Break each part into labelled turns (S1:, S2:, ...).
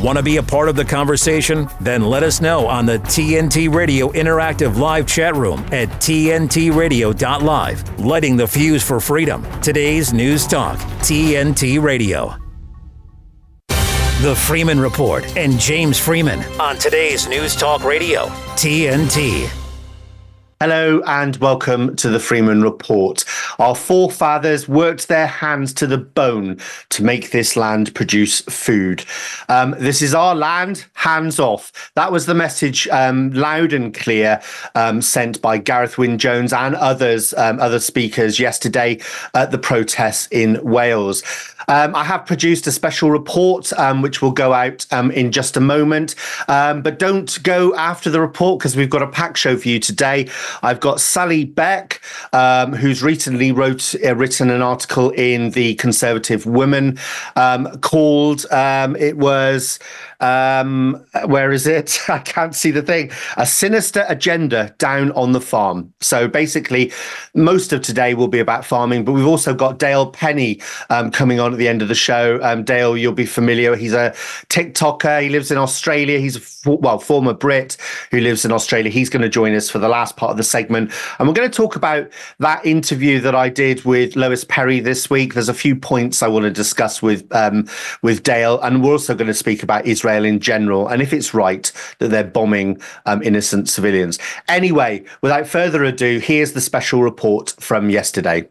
S1: Want to be a part of the conversation? Then let us know on the TNT Radio Interactive Live chat room at TNTRadio.live. Lighting the fuse for freedom. Today's News Talk, TNT Radio. The Freeman Report and James Freeman on today's News Talk Radio, TNT.
S2: Hello and welcome to the Freeman Report. Our forefathers worked their hands to the bone to make this land produce food. Um, this is our land, hands off. That was the message um, loud and clear um, sent by Gareth Wyn Jones and others, um, other speakers yesterday at the protests in Wales. Um, I have produced a special report um, which will go out um, in just a moment. Um, but don't go after the report because we've got a pack show for you today. I've got Sally Beck, um, who's recently wrote uh, written an article in the Conservative Woman um, called it was where is it? I can't see the thing. A sinister agenda down on the farm. So basically, most of today will be about farming, but we've also got Dale Penny coming on at the end of the show. Um, Dale, you'll be familiar. He's a TikToker. He lives in Australia. He's a well former Brit who lives in Australia. He's going to join us for the last part of the segment, and we're going to talk about that interview that I did with Lewis Perry this week. There's a few points I want to discuss with um, with Dale, and we're also going to speak about Israel in general, and if it's right that they're bombing um, innocent civilians. Anyway, without further ado, here's the special report from yesterday.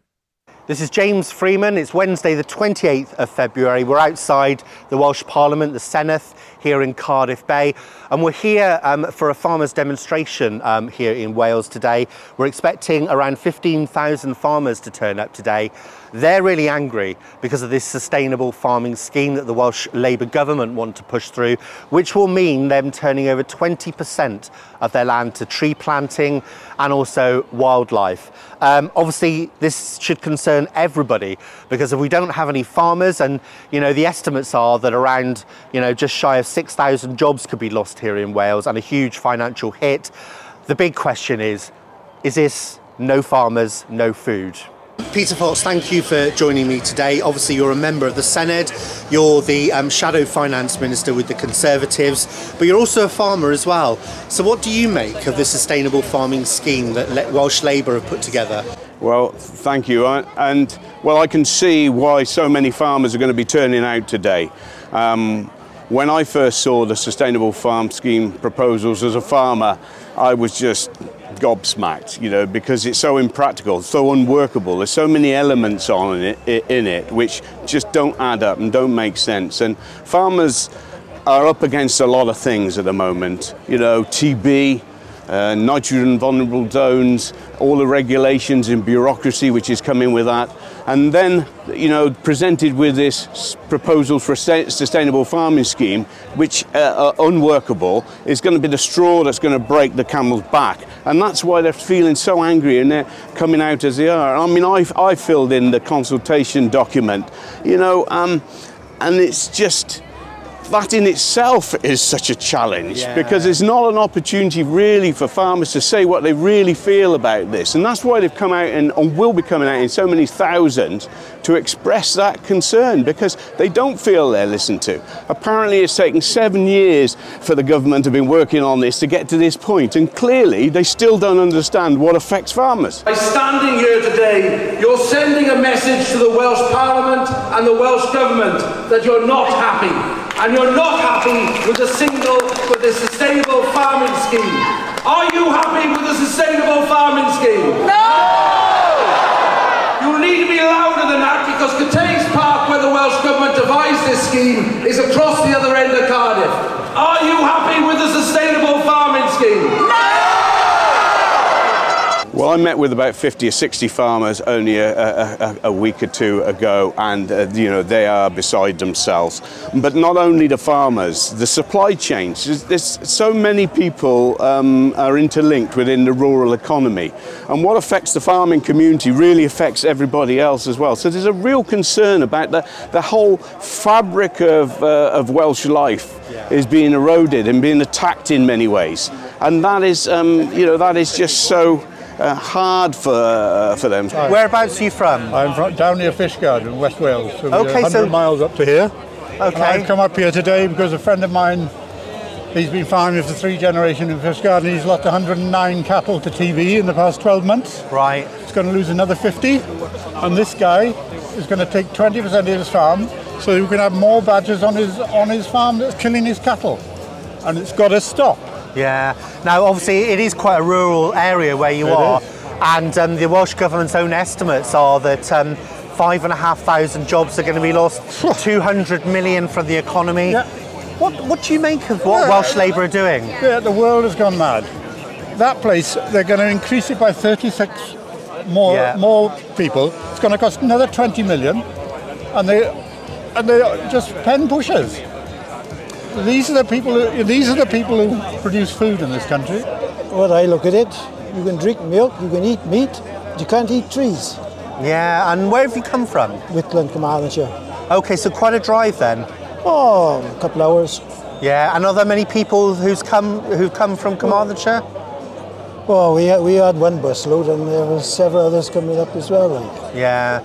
S2: This is James Freeman. It's Wednesday, the 28th of February. We're outside the Welsh Parliament, the Senedd, here in Cardiff Bay. And we're here um, for a farmers' demonstration um, here in Wales today. We're expecting around 15,000 farmers to turn up today. They're really angry because of this sustainable farming scheme that the Welsh Labour government want to push through, which will mean them turning over 20% of their land to tree planting and also wildlife. Um, obviously, this should concern everybody because if we don't have any farmers, and you know the estimates are that around you know just shy of 6,000 jobs could be lost here in Wales and a huge financial hit. The big question is, is this no farmers, no food? Peter Fox, thank you for joining me today. Obviously, you're a member of the Senedd, you're the um, Shadow Finance Minister with the Conservatives, but you're also a farmer as well. So, what do you make of the sustainable farming scheme that Welsh Labour have put together?
S3: Well, thank you. And, well, I can see why so many farmers are going to be turning out today. Um, when I first saw the Sustainable Farm Scheme proposals as a farmer, I was just gobsmacked, you know, because it's so impractical, so unworkable. There's so many elements on it, in it which just don't add up and don't make sense. And farmers are up against a lot of things at the moment, you know, TB, uh, nitrogen vulnerable zones, all the regulations and bureaucracy which is coming with that. And then, you know, presented with this proposal for a sustainable farming scheme, which uh, are unworkable, is going to be the straw that's going to break the camel's back. And that's why they're feeling so angry and they're coming out as they are. I mean, I, I filled in the consultation document, you know, um, and it's just that in itself is such a challenge yeah. because it's not an opportunity really for farmers to say what they really feel about this. And that's why they've come out and, and will be coming out in so many thousands to express that concern because they don't feel they're listened to. Apparently, it's taken seven years for the government to have been working on this to get to this point, and clearly they still don't understand what affects farmers.
S4: By standing here today, you're sending a message to the Welsh Parliament and the Welsh Government that you're not happy and you're not happy with the single, with sustainable farming scheme. Are you happy with the sustainable farming scheme?
S5: No!
S4: You need to be louder than that because Cathays Park, where the Welsh Government devised this scheme, is across the other end of Cardiff. Are you happy with the sustainable farming scheme?
S5: No!
S3: Well, I met with about 50 or 60 farmers only a, a, a week or two ago, and uh, you know they are beside themselves. But not only the farmers, the supply chains. There's, there's so many people um, are interlinked within the rural economy, and what affects the farming community really affects everybody else as well. So there's a real concern about the, the whole fabric of, uh, of Welsh life yeah. is being eroded and being attacked in many ways, and that is um, you know that is just so uh, hard for uh, for them.
S2: Whereabouts are you from?
S6: I'm from down near Fishguard in West Wales. So
S2: okay,
S6: 100
S2: so
S6: miles up to here.
S2: Okay.
S5: And I've come up here today because a friend of mine, he's been farming for three generations in Fishguard and he's lost 109 cattle to TB in the past 12 months.
S2: Right.
S5: He's going to lose another 50. And this guy is going to take 20% of his farm so he can have more badgers on his, on his farm that's killing his cattle. And it's got to stop.
S2: Yeah. Now, obviously, it is quite a rural area where you
S5: It
S2: are,
S5: is.
S2: and um, the Welsh government's own estimates are that um, five and a half thousand jobs are going to be lost, 200 million from the economy.
S5: Yeah.
S2: What What do you make of what
S5: Yeah.
S2: Welsh Labour are doing?
S5: Yeah, the world has gone mad. That place, they're going to increase it by 36 more
S2: Yeah.
S5: more people. It's going to cost another 20 million, and they and they're just pen pushers. These are the people. Who, these are the people who produce food in this country.
S6: Well, I look at it, you can drink milk, you can eat meat, but you can't eat trees.
S2: Yeah. And where have you come from?
S6: Whitland, Carmarthenshire.
S2: Okay, so quite a drive then.
S6: Oh, a couple hours.
S2: Yeah. And are there many people who's come who've come from Carmarthenshire?
S6: Well, we had, we had one busload and there were several others coming up as well. Like.
S2: Yeah.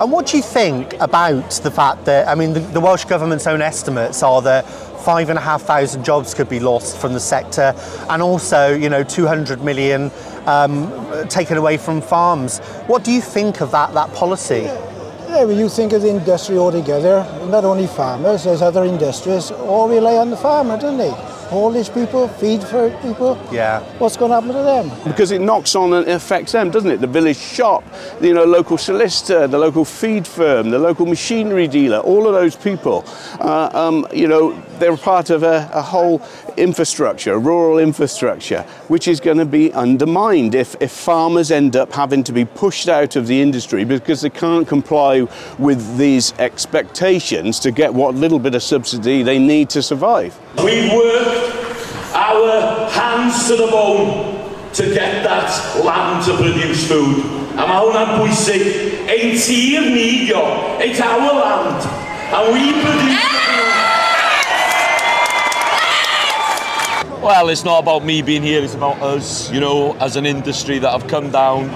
S2: And what do you think about the fact that, I mean, the, the Welsh Government's own estimates are that five and a half thousand jobs could be lost from the sector and also, you know, 200 million um, taken away from farms. What do you think of that, that policy?
S6: Yeah, when you think of the industry altogether, not only farmers, there's other industries, all rely on the farmer, don't they? Haulage people, feed for people.
S2: Yeah.
S6: What's going to happen to them?
S3: because it knocks on and affects them, doesn't it? The village shop, you know, local solicitor, the local feed firm, the local machinery dealer, all of those people, uh, um, you know, they're part of a, a whole infrastructure, rural infrastructure, which is going to be undermined if, if farmers end up having to be pushed out of the industry because they can't comply with these expectations to get what little bit of subsidy they need to survive.
S7: We've worked our hands to the bone to get that land to produce food. A mae hwnna'n bwysig. Ein tir ni dio, it's our land, and we produce
S8: Well, it's not about me being here, it's about us, you know, as an industry that have come down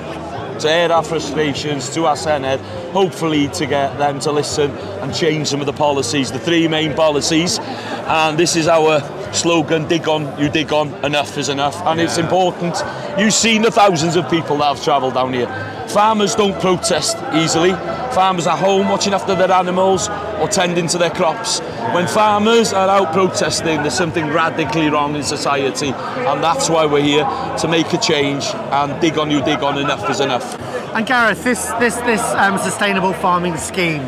S8: to air our frustrations to our Senedd, hopefully to get them to listen and change some of the policies, the three main policies. And this is our slogan digon, you digon, enough is enough. And it's important. You've seen the thousands of people that have travelled down here. Farmers don't protest easily. Farmers are home watching after their animals or tending to their crops. When farmers are out protesting, there's something radically wrong in society, and that's why we're here to make a change and digon you, digon, enough is enough.
S2: And Gareth, this this this um, sustainable farming scheme,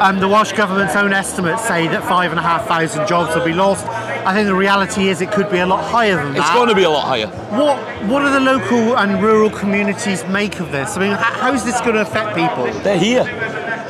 S2: um, the Welsh government's own estimates say that five and a half thousand jobs will be lost. I think the reality is it could be a lot higher than that.
S8: It's going to be a lot higher.
S2: What what do the local and rural communities make of this? I mean, how, how is this going to affect people?
S8: They're here.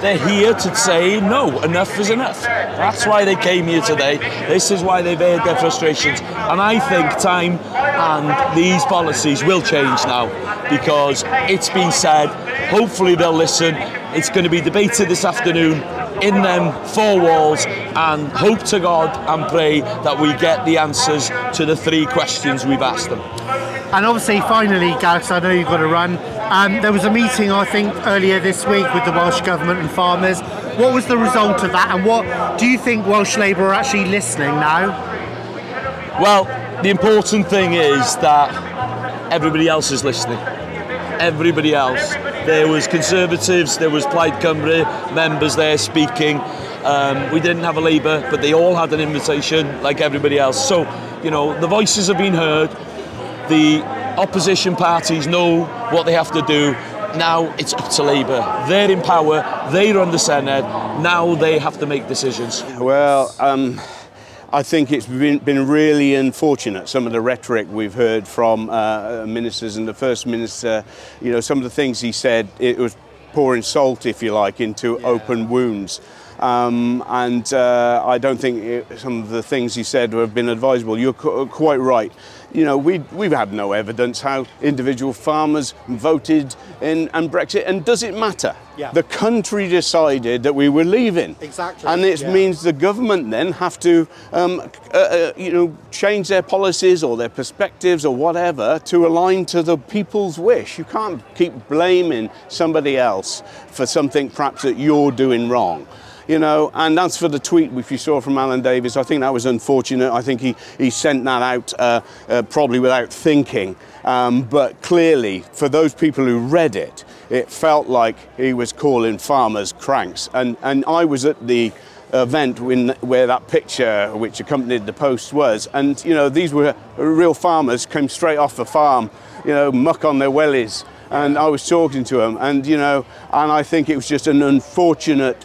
S8: They're here to say no, enough is enough. That's why they came here today. This is why they've aired their frustrations. And I think time and these policies will change now because it's been said. Hopefully they'll listen. It's going to be debated this afternoon in them four walls and hope to God and pray that we get the answers to the three questions we've asked them.
S2: And obviously, finally, Gareth, I know you've got to run. Um, there was a meeting, I think, earlier this week with the Welsh Government and farmers. What was the result of that, and what do you think Welsh Labour are actually listening now?
S8: Well, the important thing is that everybody else is listening. Everybody else. There was Conservatives, there was Plaid Cymru members there speaking. Um, we didn't have a Labour, but they all had an invitation like everybody else. So, you know, the voices have been heard. The opposition parties know what they have to do. Now it's up to Labour. They're in power, they run the Senedd, now they have to make decisions.
S3: Well, um, I think it's been, been really unfortunate, some of the rhetoric we've heard from uh, ministers and the First Minister, you know, some of the things he said, it was pouring salt, if you like, into open wounds. Um, and uh, I don't think it, some of the things he said have been advisable. You're qu- quite right. You know, we, we've had no evidence how individual farmers voted in and Brexit. And does it matter?
S2: Yeah.
S3: The country decided that we were leaving.
S2: Exactly,
S3: And it
S2: yeah.
S3: means the government then have to, um, uh, uh, you know, change their policies or their perspectives or whatever to align to the people's wish. You can't keep blaming somebody else for something perhaps that you're doing wrong. You know. And as for the tweet which you saw from Alun Davies, I think that was unfortunate. I think he, he sent that out uh, uh, probably without thinking. Um, but clearly, for those people who read it, it felt like he was calling farmers cranks. And, and I was at the event when, where that picture which accompanied the post was. And, you know, these were real farmers, came straight off the farm, you know, muck on their wellies. And I was talking to them, and, you know, and I think it was just an unfortunate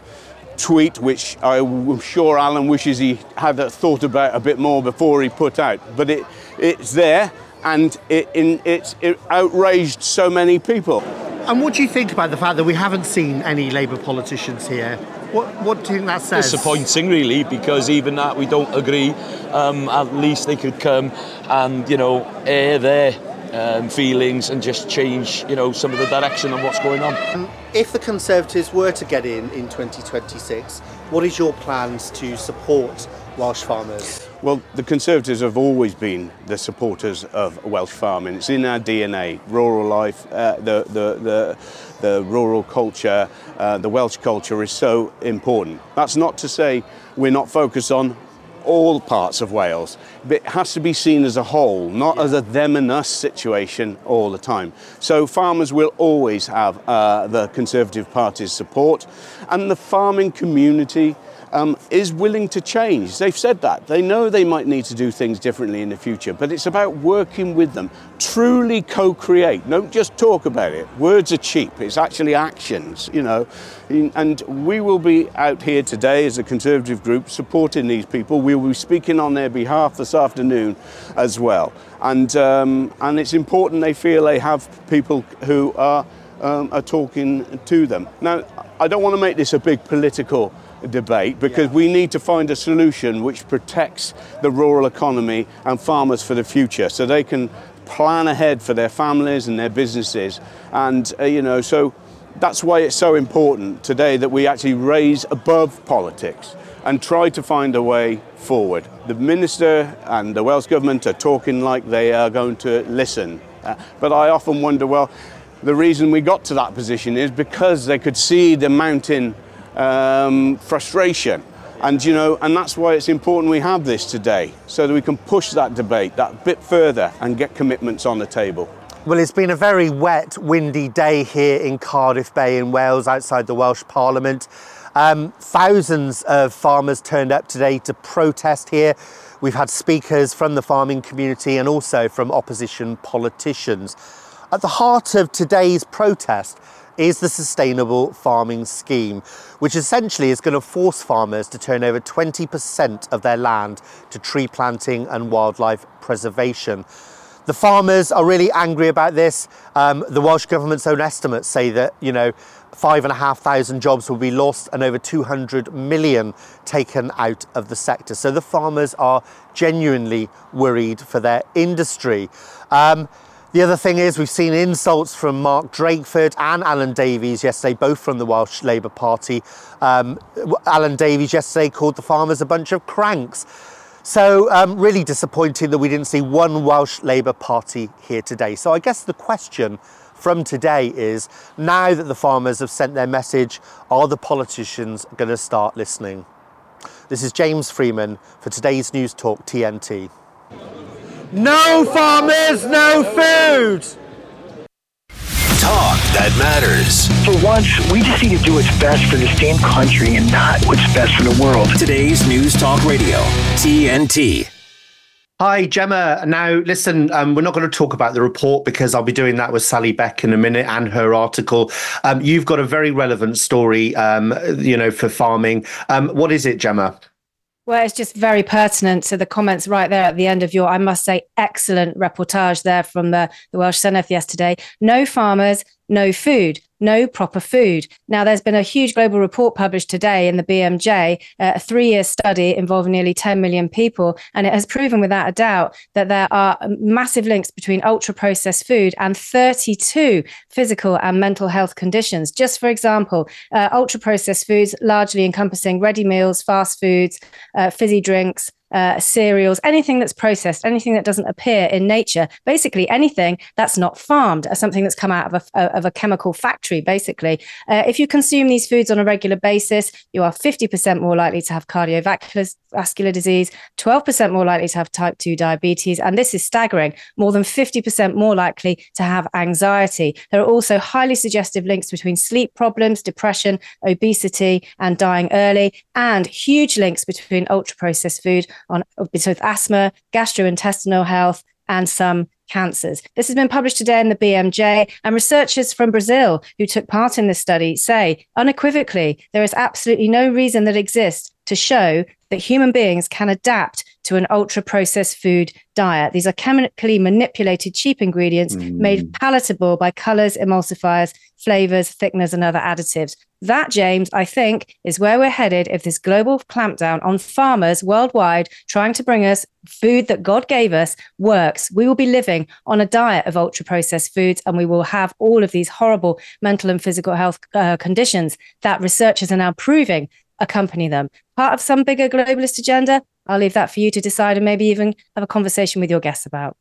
S3: tweet, which I'm sure Alun wishes he had thought about a bit more before he put out. But it, it's there, and it, in, it's, it outraged so many people.
S2: And what do you think about the fact that we haven't seen any Labour politicians here? What, what do you think that says?
S8: Disappointing, really, because even that we don't agree. Um, at least they could come and, you know, air their um, feelings and just change, you know, some of the direction of what's going on.
S2: Um, if the Conservatives were to get in in 2026, what is your plans to support Welsh farmers?
S3: Well, the Conservatives have always been the supporters of Welsh farming. It's in our DNA, rural life, uh, the, the, the, the rural culture, uh, the Welsh culture is so important. That's not to say we're not focused on all parts of Wales. It has to be seen as a whole, not yeah. as a them and us situation all the time. So farmers will always have uh, the Conservative Party's support, and the farming community um, is willing to change. They've said that. They know they might need to do things differently in the future, but it's about working with them. Truly co create. Don't just talk about it. Words are cheap, it's actually actions, you know. And we will be out here today as a Conservative group supporting these people. We will be speaking on their behalf this afternoon as well. And, um, and it's important they feel they have people who are, um, are talking to them. Now, I don't want to make this a big political debate because yeah. we need to find a solution which protects the rural economy and farmers for the future so they can plan ahead for their families and their businesses. And, uh, you know, so that's why it's so important today that we actually raise above politics and try to find a way forward. The Minister and the Welsh Government are talking like they are going to listen. Uh, but I often wonder, well, the reason we got to that position is because they could see the mountain um, frustration. And you know, and that's why it's important we have this today, so that we can push that debate that bit further and get commitments on the table.
S2: Well, it's been a very wet, windy day here in Cardiff Bay in Wales, outside the Welsh Parliament. Um, thousands of farmers turned up today to protest here. We've had speakers from the farming community and also from opposition politicians. At the heart of today's protest is the Sustainable Farming Scheme, which essentially is going to force farmers to turn over 20% of their land to tree planting and wildlife preservation. The farmers are really angry about this. Um, the Welsh Government's own estimates say that, you know, five and a half thousand jobs will be lost and over 200 million taken out of the sector. So the farmers are genuinely worried for their industry. Um, the other thing is we've seen insults from Mark Drakeford and Alun Davies yesterday, both from the Welsh Labour Party. Um, Alun Davies yesterday called the farmers a bunch of cranks. So um, really disappointing that we didn't see one Welsh Labour Party here today. So I guess the question from today is, now that the farmers have sent their message, are the politicians going to start listening? This is James Freeman for today's News Talk TNT. No farmers, no food.
S1: Talk that matters.
S9: For once, we just need to do what's best for the same country and not what's best for the world.
S1: Today's News Talk Radio, TNT.
S2: Hi, Gemma. Now, listen, um, we're not going to talk about the report because I'll be doing that with Sally Beck in a minute and her article. Um, you've got a very relevant story, um, you know, for farming. Um, what is it, Gemma?
S10: Well, it's just very pertinent to the comments right there at the end of your, I must say, excellent reportage there from the, the Welsh Senedd yesterday. No farmers, no food no proper food. Now, there's been a huge global report published today in the BMJ, uh, a three year study involving nearly 10 million people, and it has proven without a doubt that there are massive links between ultra processed food and 32 physical and mental health conditions. Just for example, uh, ultra processed foods largely encompassing ready meals, fast foods, uh, fizzy drinks, uh, cereals, anything that's processed, anything that doesn't appear in nature, basically anything that's not farmed, something that's come out of a, of a chemical factory, basically. Uh, if you consume these foods on a regular basis, you are 50% more likely to have cardiovascular disease, 12% more likely to have type 2 diabetes, and this is staggering, more than 50% more likely to have anxiety. There are also highly suggestive links between sleep problems, depression, obesity, and dying early, and huge links between ultra processed food on both asthma, gastrointestinal health, and some cancers. This has been published today in the BMJ, and researchers from Brazil who took part in this study say unequivocally there is absolutely no reason that exists to show that human beings can adapt to an ultra processed food diet. These are chemically manipulated cheap ingredients mm. made palatable by colors, emulsifiers, flavors, thickeners, and other additives. That, James, I think, is where we're headed if this global clampdown on farmers worldwide trying to bring us food that God gave us works. We will be living on a diet of ultra processed foods and we will have all of these horrible mental and physical health uh, conditions that researchers are now proving accompany them. Part of some bigger globalist agenda? I'll leave that for you to decide and maybe even have a conversation with your guests about.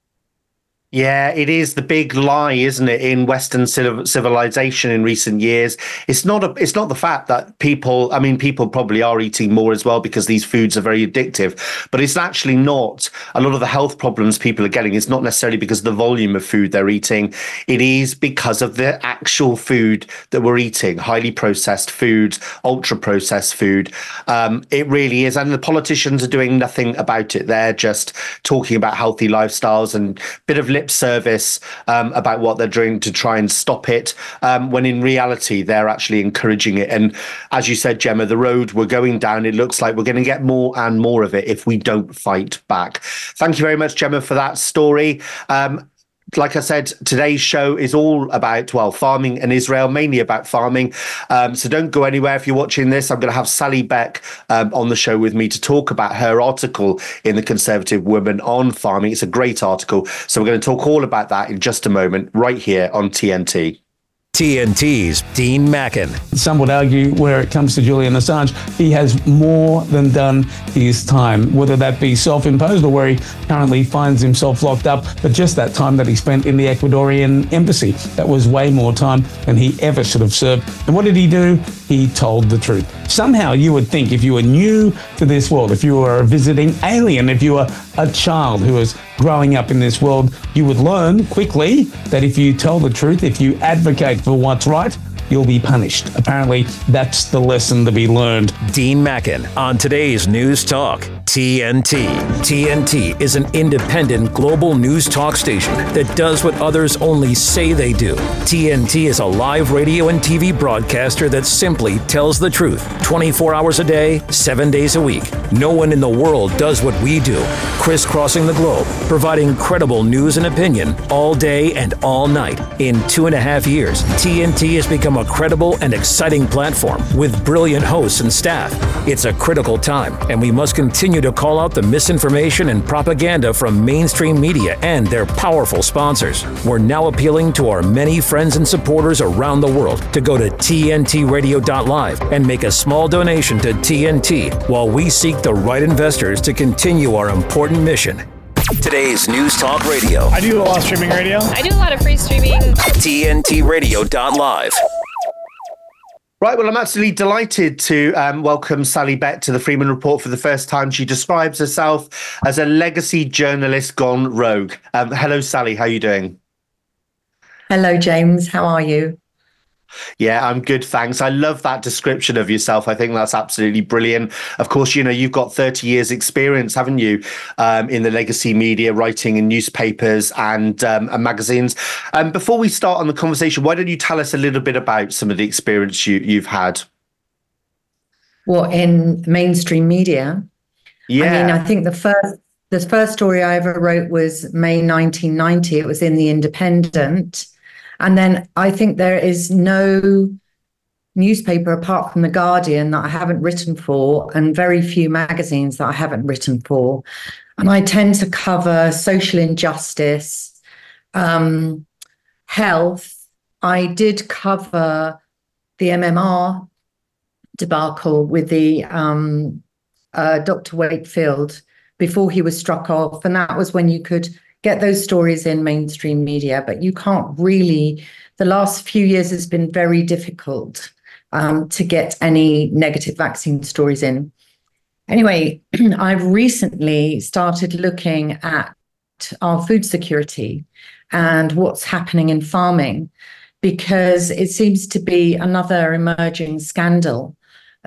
S2: Yeah, it is the big lie, isn't it, in Western civilization in recent years? It's not a, it's not the fact that people, I mean, people probably are eating more as well because these foods are very addictive, but it's actually not. A lot of the health problems people are getting is not necessarily because of the volume of food they're eating. It is because of the actual food that we're eating, highly processed foods, ultra processed food. Um, it really is, and the politicians are doing nothing about it. They're just talking about healthy lifestyles and bit of lip lip service um, about what they're doing to try and stop it, um, when in reality they're actually encouraging it. And as you said, Gemma, the road we're going down, it looks like we're going to get more and more of it if we don't fight back. Thank you very much, Gemma, for that story. Um, like I said, today's show is all about, well, farming in Israel, mainly about farming. Um, so don't go anywhere if you're watching this. I'm going to have Sally Beck um, on the show with me to talk about her article in the Conservative Woman on farming. It's a great article. So we're going to talk all about that in just a moment, right here on TNT.
S1: TNT's Dean Mackin.
S11: Some would argue, where it comes to Julian Assange, he has more than done his time, whether that be self imposed or where he currently finds himself locked up. But just that time that he spent in the Ecuadorian embassy, that was way more time than he ever should have served. And what did he do? He told the truth. Somehow you would think if you were new to this world, if you were a visiting alien, if you were a child who was growing up in this world, you would learn quickly that if you tell the truth, if you advocate for what's right, you'll be punished. Apparently, that's the lesson to be learned.
S1: Dean Mackin on today's News Talk, TNT. TNT is an independent global news talk station that does what others only say they do. TNT is a live radio and TV broadcaster that simply tells the truth 24 hours a day, seven days a week. No one in the world does what we do, crisscrossing the globe, providing credible news and opinion all day and all night. In two and a half years, TNT has become a credible and exciting platform with brilliant hosts and staff. It's a critical time, and we must continue to call out the misinformation and propaganda from mainstream media and their powerful sponsors. We're now appealing to our many friends and supporters around the world to go to TNTRadio.live and make a small donation to TNT while we seek the right investors to continue our important mission. Today's News Talk Radio.
S12: I do a lot of streaming radio.
S13: I do a lot of free streaming.
S1: TNTRadio.live.
S2: Right, well, I'm absolutely delighted to um, welcome Sally Beck to the Freeman Report for the first time. She describes herself as a legacy journalist gone rogue. Um, hello, Sally. How are you doing?
S14: Hello, James. How are you?
S2: Yeah, I'm good, thanks. I love that description of yourself. I think that's absolutely brilliant. Of course, you know, you've got 30 years experience, haven't you, um, in the legacy media, writing in newspapers and, um, and magazines. Um, before we start on the conversation, why don't you tell us a little bit about some of the experience you, you've had?
S14: What, in mainstream media?
S2: Yeah.
S14: I mean, I think the first the first story I ever wrote was May 1990. It was in The Independent and then I think there is no newspaper apart from The Guardian that I haven't written for, and very few magazines that I haven't written for. And I tend to cover social injustice, um, health. I did cover the MMR debacle with the um, uh, Dr. Wakefield before he was struck off. And that was when you could get those stories in mainstream media, but you can't really. The last few years has been very difficult um, to get any negative vaccine stories in. Anyway, I've recently started looking at our food security and what's happening in farming because it seems to be another emerging scandal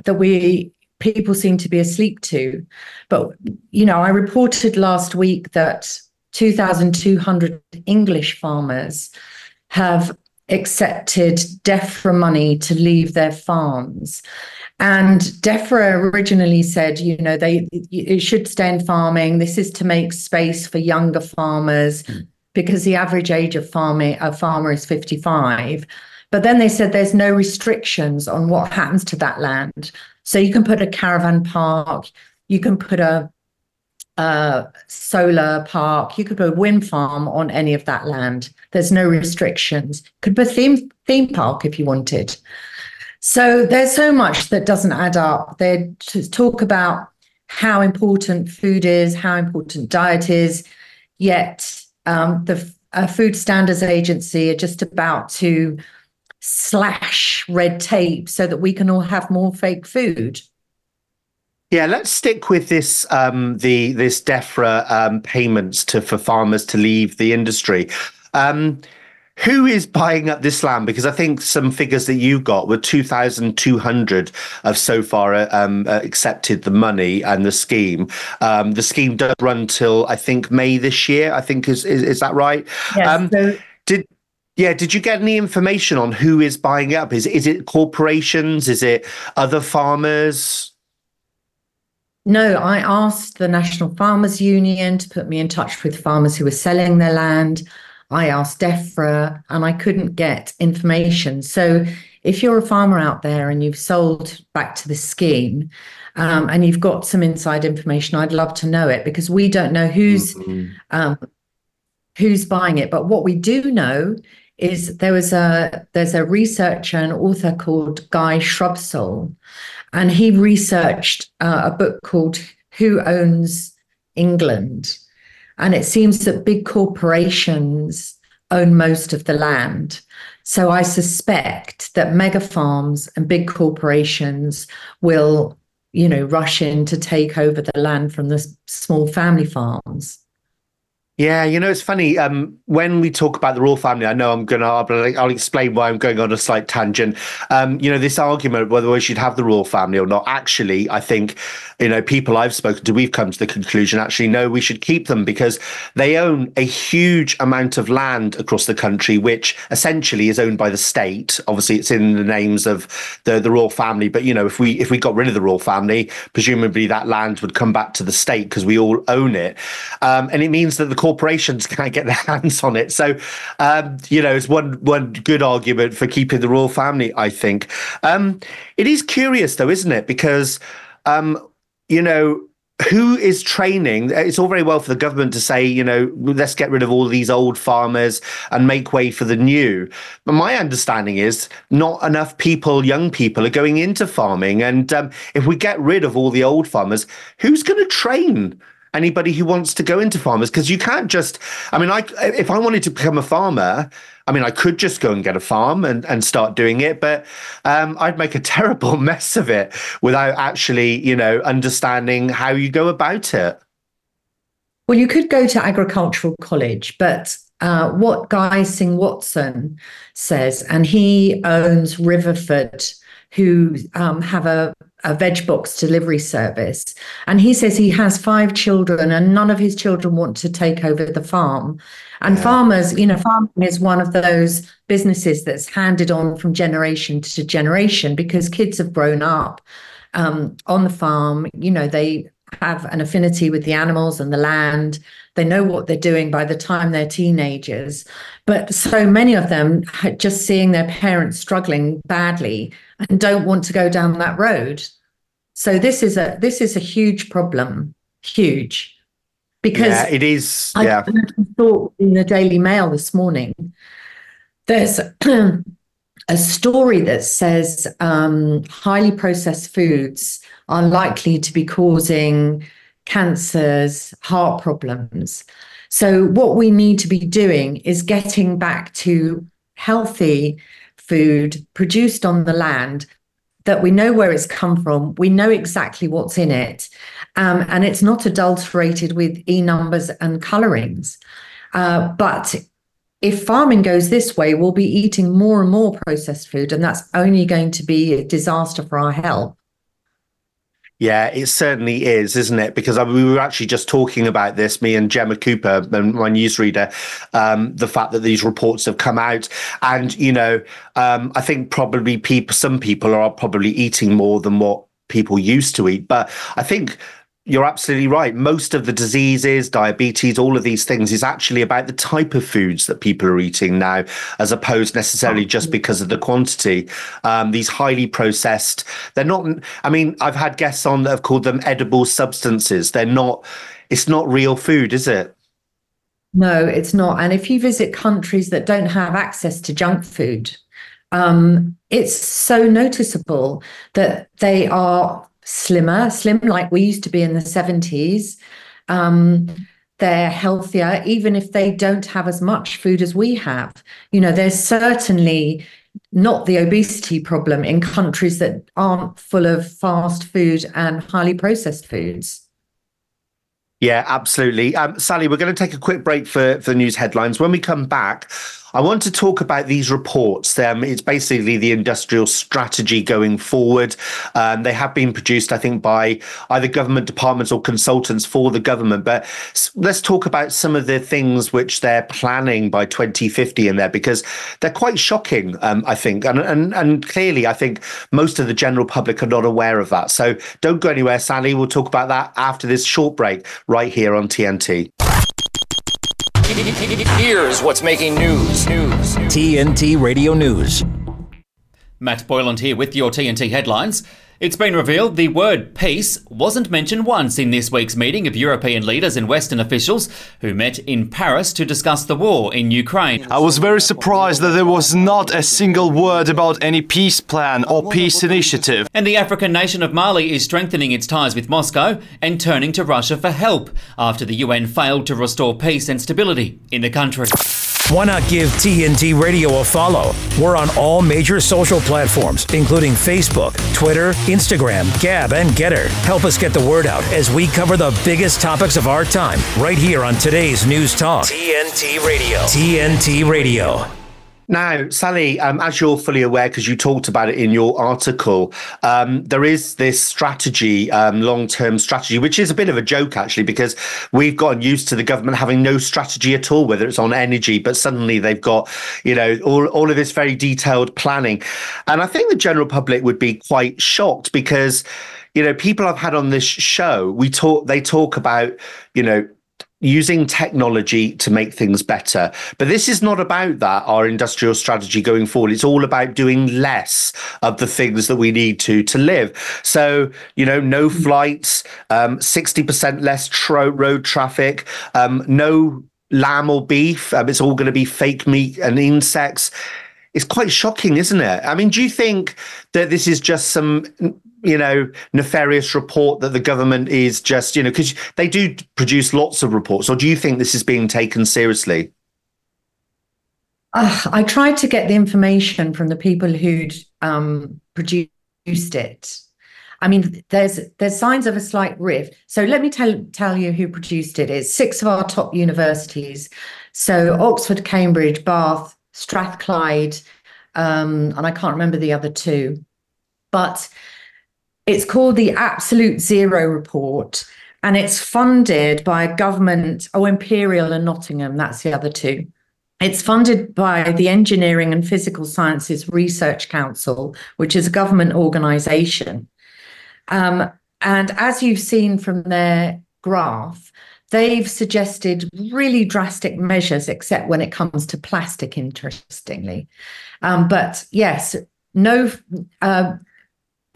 S14: that we people seem to be asleep to. But you know, I reported last week that 2,200 English farmers have accepted DEFRA money to leave their farms. And DEFRA originally said, you know, they it should stay in farming. This is to make space for younger farmers mm. because the average age of farming a farmer is 55. But then they said there's no restrictions on what happens to that land. So you can put a caravan park, you can put a, a solar park, you could put a wind farm on any of that land. There's no restrictions. Could put a theme theme park if you wanted. So there's so much that doesn't add up. They talk about how important food is, how important diet is, yet um, the uh, Food Standards Agency are just about to slash red tape so that we can all have more fake food.
S2: Yeah, let's stick with this um, the this DEFRA um, payments to for farmers to leave the industry. Um, who is buying up this land? Because I think some figures that you got were 2,200 have so far uh, um, uh, accepted the money and the scheme. Um, the scheme does run till I think May this year. I think is is, is that right?
S14: Yes. Um, so-
S2: did yeah, did you get any information on who is buying up? Is is it corporations? Is it other farmers?
S14: No, I asked the National Farmers Union to put me in touch with farmers who were selling their land. I asked DEFRA and I couldn't get information. So if you're a farmer out there and you've sold back to the scheme um, and you've got some inside information, I'd love to know it because we don't know who's mm-hmm. um, who's buying it. But what we do know is there was a there's a researcher and author called Guy Shrubsole, and he researched uh, a book called Who Owns England and it seems that big corporations own most of the land. So I suspect that mega farms and big corporations will, you know, rush in to take over the land from the small family farms.
S2: Yeah, you know, it's funny. Um, when we talk about the royal family, I know I'm going to, I'll, explain why I'm going on a slight tangent. Um, you know, this argument whether we should have the royal family or not, actually, I think, you know, people I've spoken to, we've come to the conclusion, actually, no, we should keep them because they own a huge amount of land across the country, which essentially is owned by the state. Obviously, it's in the names of the, the royal family. But, you know, if we if we got rid of the royal family, presumably that land would come back to the state because we all own it. Um, and it means that the corporations can't get their hands on it. So, um, you know, it's one one good argument for keeping the royal family. I think um, it is curious, though, isn't it? Because um, you know, who is training? It's all very well for the government to say, you know, let's get rid of all these old farmers and make way for the new. But my understanding is not enough people, young people, are going into farming. And um, if we get rid of all the old farmers, who's going to train anybody who wants to go into farmers because you can't just i mean i if i wanted to become a farmer i mean i could just go and get a farm and, and start doing it but um, i'd make a terrible mess of it without actually you know understanding how you go about it.
S14: Well you could go to agricultural college but uh, what guy singh watson says and he owns riverford who um, have a a veg box delivery service. And he says he has five children and none of his children want to take over the farm. And yeah. farmers, you know, farming is one of those businesses that's handed on from generation to generation because kids have grown up um, on the farm. You know, they have an affinity with the animals and the land. They know what they're doing by the time they're teenagers. But so many of them just seeing their parents struggling badly and don't want to go down that road. So this is a this is a huge problem, huge, because
S2: yeah, it is. Yeah, I
S14: thought in the Daily Mail this morning. There's a story that says um, highly processed foods are likely to be causing cancers, heart problems. So, what we need to be doing is getting back to healthy food produced on the land that we know where it's come from, we know exactly what's in it, um, and it's not adulterated with e numbers and colorings. Uh, but if farming goes this way, we'll be eating more and more processed food, and that's only going to be a disaster for our health.
S2: Yeah, it certainly is, isn't it? Because we were actually just talking about this, me and Gemma Cooper, and my newsreader, um, the fact that these reports have come out, and you know, um, I think probably people, some people are probably eating more than what people used to eat, but I think you're absolutely right. Most of the diseases, diabetes, all of these things is actually about the type of foods that people are eating now, as opposed necessarily just because of the quantity. Um, these highly processed, they're not, I mean, I've had guests on that have called them edible substances. They're not, it's not real food, is it?
S14: No, it's not. And if you visit countries that don't have access to junk food, um, it's so noticeable that they are slimmer, slim like we used to be in the 70s. Um, they're healthier, even if they don't have as much food as we have. You know, there's certainly not the obesity problem in countries that aren't full of fast food and highly processed foods.
S2: Yeah, absolutely. Um, Sally, we're going to take a quick break for, for the news headlines. When we come back, I want to talk about these reports. Um, it's basically the industrial strategy going forward. Um, they have been produced, I think, by either government departments or consultants for the government. But let's talk about some of the things which they're planning by 2050 in there, because they're quite shocking, um, I think. And, and, and clearly, I think most of the general public are not aware of that. So don't go anywhere, Sally. We'll talk about that after this short break right here on TNT.
S1: Here's what's making news. News. TNT Radio News.
S12: Matt Boyland here with your TNT headlines. It's been revealed the word peace wasn't mentioned once in this week's meeting of European leaders and Western officials who met in Paris to discuss the war in Ukraine.
S13: I was very surprised that there was not a single word about any peace plan or peace initiative.
S12: And the African nation of Mali is strengthening its ties with Moscow and turning to Russia for help after the UN failed to restore peace and stability in the country.
S1: Why not give TNT Radio a follow? We're on all major social platforms, including Facebook, Twitter, Instagram, Gab, and Gettr. Help us get the word out as we cover the biggest topics of our time right here on today's News Talk. TNT Radio. TNT Radio.
S2: Now, Sally, um, as you're fully aware, because you talked about it in your article, um, there is this strategy, um, long term strategy, which is a bit of a joke, actually, because we've gotten used to the government having no strategy at all, whether it's on energy, but suddenly they've got, you know, all, all of this very detailed planning. And I think the general public would be quite shocked because you know people i've had on this show we talk they talk about you know using technology to make things better. But this is not about that, our industrial strategy going forward. It's all about doing less of the things that we need to to live. So, you know, no flights, um, 60% less tro- road traffic, um, no lamb or beef. Um, it's all going to be fake meat and insects. It's quite shocking, isn't it? I mean, do you think that this is just some you know, nefarious report that the government is just, you know, because they do produce lots of reports, or do you think this is being taken seriously?
S14: Uh, I tried to get the information from the people who'd um, produced it. I mean, there's there's signs of a slight rift. So let me tell tell you who produced it. It's six of our top universities. So Oxford, Cambridge, Bath, Strathclyde, um, and I can't remember the other two. But it's called the Absolute Zero Report, and it's funded by government, oh, Imperial and Nottingham, that's the other two. It's funded by the Engineering and Physical Sciences Research Council, which is a government organization. Um, and as you've seen from their graph, they've suggested really drastic measures, except when it comes to plastic, interestingly. Um, but yes, no uh,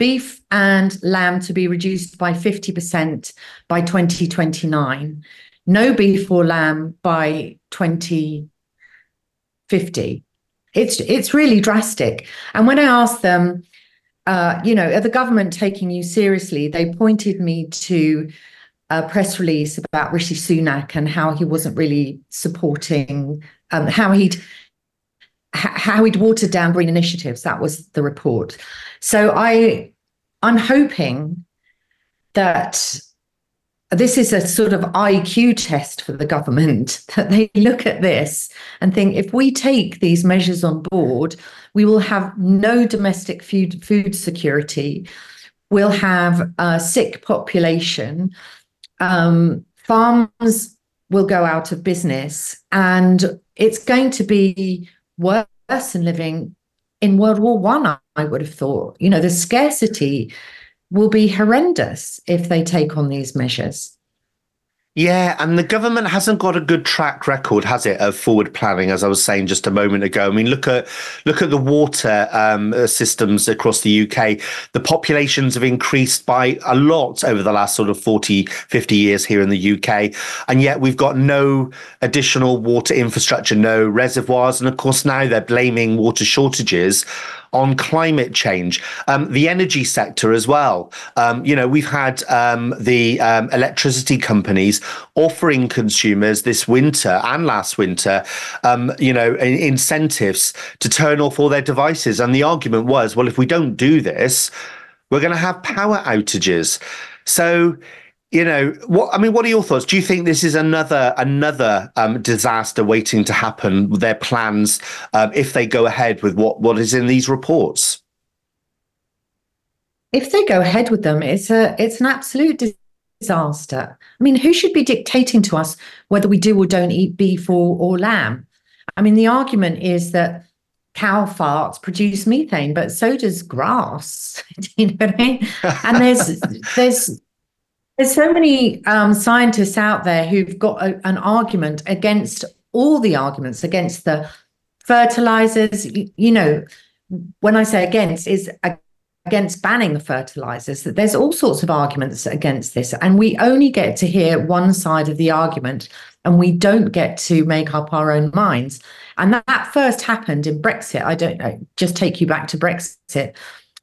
S14: beef and lamb to be reduced by 50% by 2029, no beef or lamb by 2050. It's it's really drastic. And when I asked them, uh, you know, are the government taking you seriously? They pointed me to a press release about Rishi Sunak and how he wasn't really supporting, um, how he'd how he'd watered down green initiatives. That was the report. So I, I'm hoping that this is a sort of IQ test for the government that they look at this and think if we take these measures on board, we will have no domestic food food security. We'll have a sick population. Um, farms will go out of business, and it's going to be worse than living in World War One. I would have thought. You know, the scarcity will be horrendous if they take on these measures.
S2: Yeah, and the government hasn't got a good track record, has it, of forward planning? As I was saying just a moment ago. I mean, look at look at the water um, systems across the UK. The populations have increased by a lot over the last sort of 40, 50 years here in the UK, and yet we've got no additional water infrastructure, no reservoirs, and of course now they're blaming water shortages on climate change, um, the energy sector as well. Um, you know, we've had um, the um, electricity companies offering consumers this winter and last winter, um, you know, incentives to turn off all their devices. And the argument was, well, if we don't do this, we're going to have power outages. So you know what i mean what are your thoughts? Do you think this is another another um, disaster waiting to happen with their plans um, if they go ahead with what what is in these reports?
S14: If they go ahead with them it's a it's an absolute disaster. I mean who should be dictating to us whether we do or don't eat beef or, or lamb? I mean the argument is that cow farts produce methane but so does grass. You know what i mean? And there's there's there's so many um, scientists out there who've got a, an argument against all the arguments against the fertilizers. You, you know, when I say against, is against banning the fertilizers. That there's all sorts of arguments against this, and we only get to hear one side of the argument, and we don't get to make up our own minds. And that, that first happened in Brexit. I don't know. Just take you back to Brexit.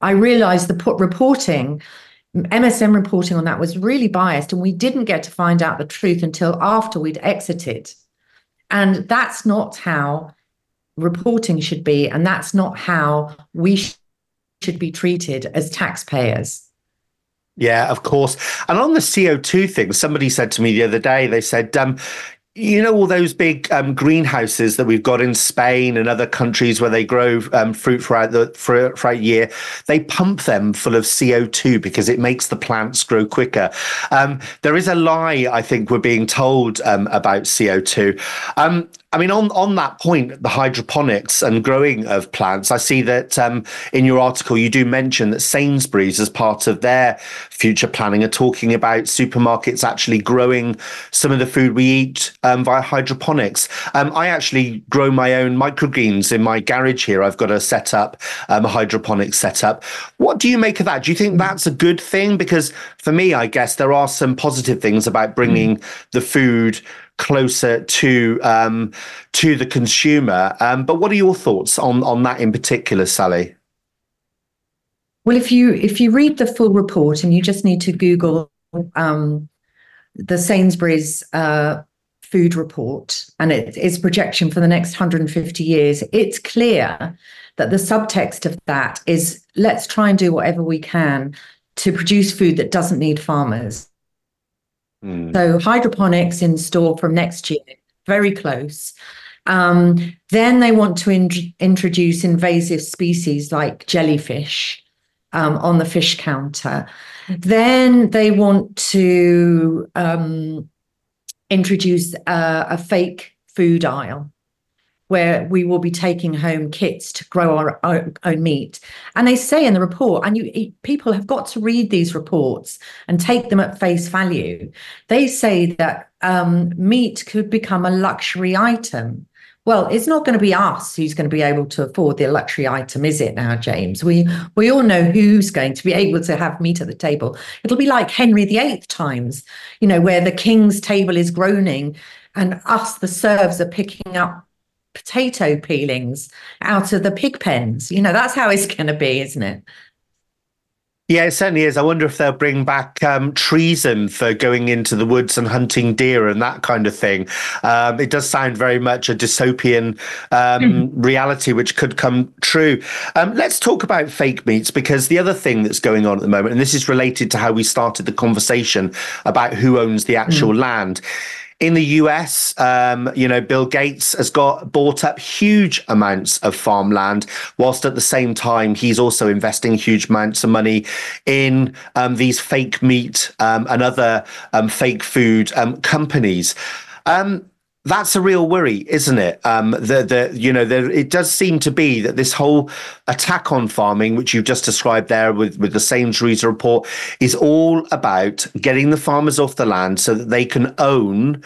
S14: I realised the put reporting MSM reporting on that was really biased, and we didn't get to find out the truth until after we'd exited. And that's not how reporting should be, and that's not how we sh- should be treated as taxpayers.
S2: Yeah, of course. And on the CO2 thing, somebody said to me the other day, they said, um, you know all those big um, greenhouses that we've got in Spain and other countries where they grow um, fruit throughout the for, throughout year. They pump them full of CO two because it makes the plants grow quicker. Um, there is a lie I think we're being told um, about CO two. I mean, on, on that point, the hydroponics and growing of plants, I see that um, in your article you do mention that Sainsbury's, as part of their future planning, are talking about supermarkets actually growing some of the food we eat um, via hydroponics. Um, I actually grow my own microgreens in my garage here. I've got a setup, um, a hydroponic setup. What do you make of that? Do you think that's a good thing? Because for me, I guess there are some positive things about bringing mm. the food closer to um, to the consumer. Um, but what are your thoughts on on that in particular, Sally?
S14: Well, if you if you read the full report and you just need to Google um, the Sainsbury's uh, food report and it, its projection for the next 150 years, it's clear that the subtext of that is let's try and do whatever we can to produce food that doesn't need farmers. Mm. So hydroponics in store from next year, very close. Um, then they want to in- introduce invasive species like jellyfish um, on the fish counter. Then they want to um, introduce uh, a fake food aisle where we will be taking home kits to grow our own, meat. And they say in the report, and you people have got to read these reports and take them at face value. They say that um, meat could become a luxury item. Well, it's not going to be us who's going to be able to afford the luxury item, is it now, James? We we all know who's going to be able to have meat at the table. It'll be like Henry VIII times, you know, where the king's table is groaning and us, the serfs, are picking up potato peelings out of the pig pens. You know, that's how it's going to be, isn't it?
S2: Yeah, it certainly is. I wonder if they'll bring back um, treason for going into the woods and hunting deer and that kind of thing. Um, it does sound very much a dystopian um, mm. reality which could come true. Um, let's talk about fake meats because the other thing that's going on at the moment, and this is related to how we started the conversation about who owns the actual mm. land in the US, um, you know, Bill Gates has got bought up huge amounts of farmland, whilst at the same time he's also investing huge amounts of money in um, these fake meat um, and other um, fake food um, companies. Um, that's a real worry, isn't it? Um, the the you know the, it does seem to be that this whole attack on farming, which you've just described there with with the Sainsbury's report, is all about getting the farmers off the land so that they can own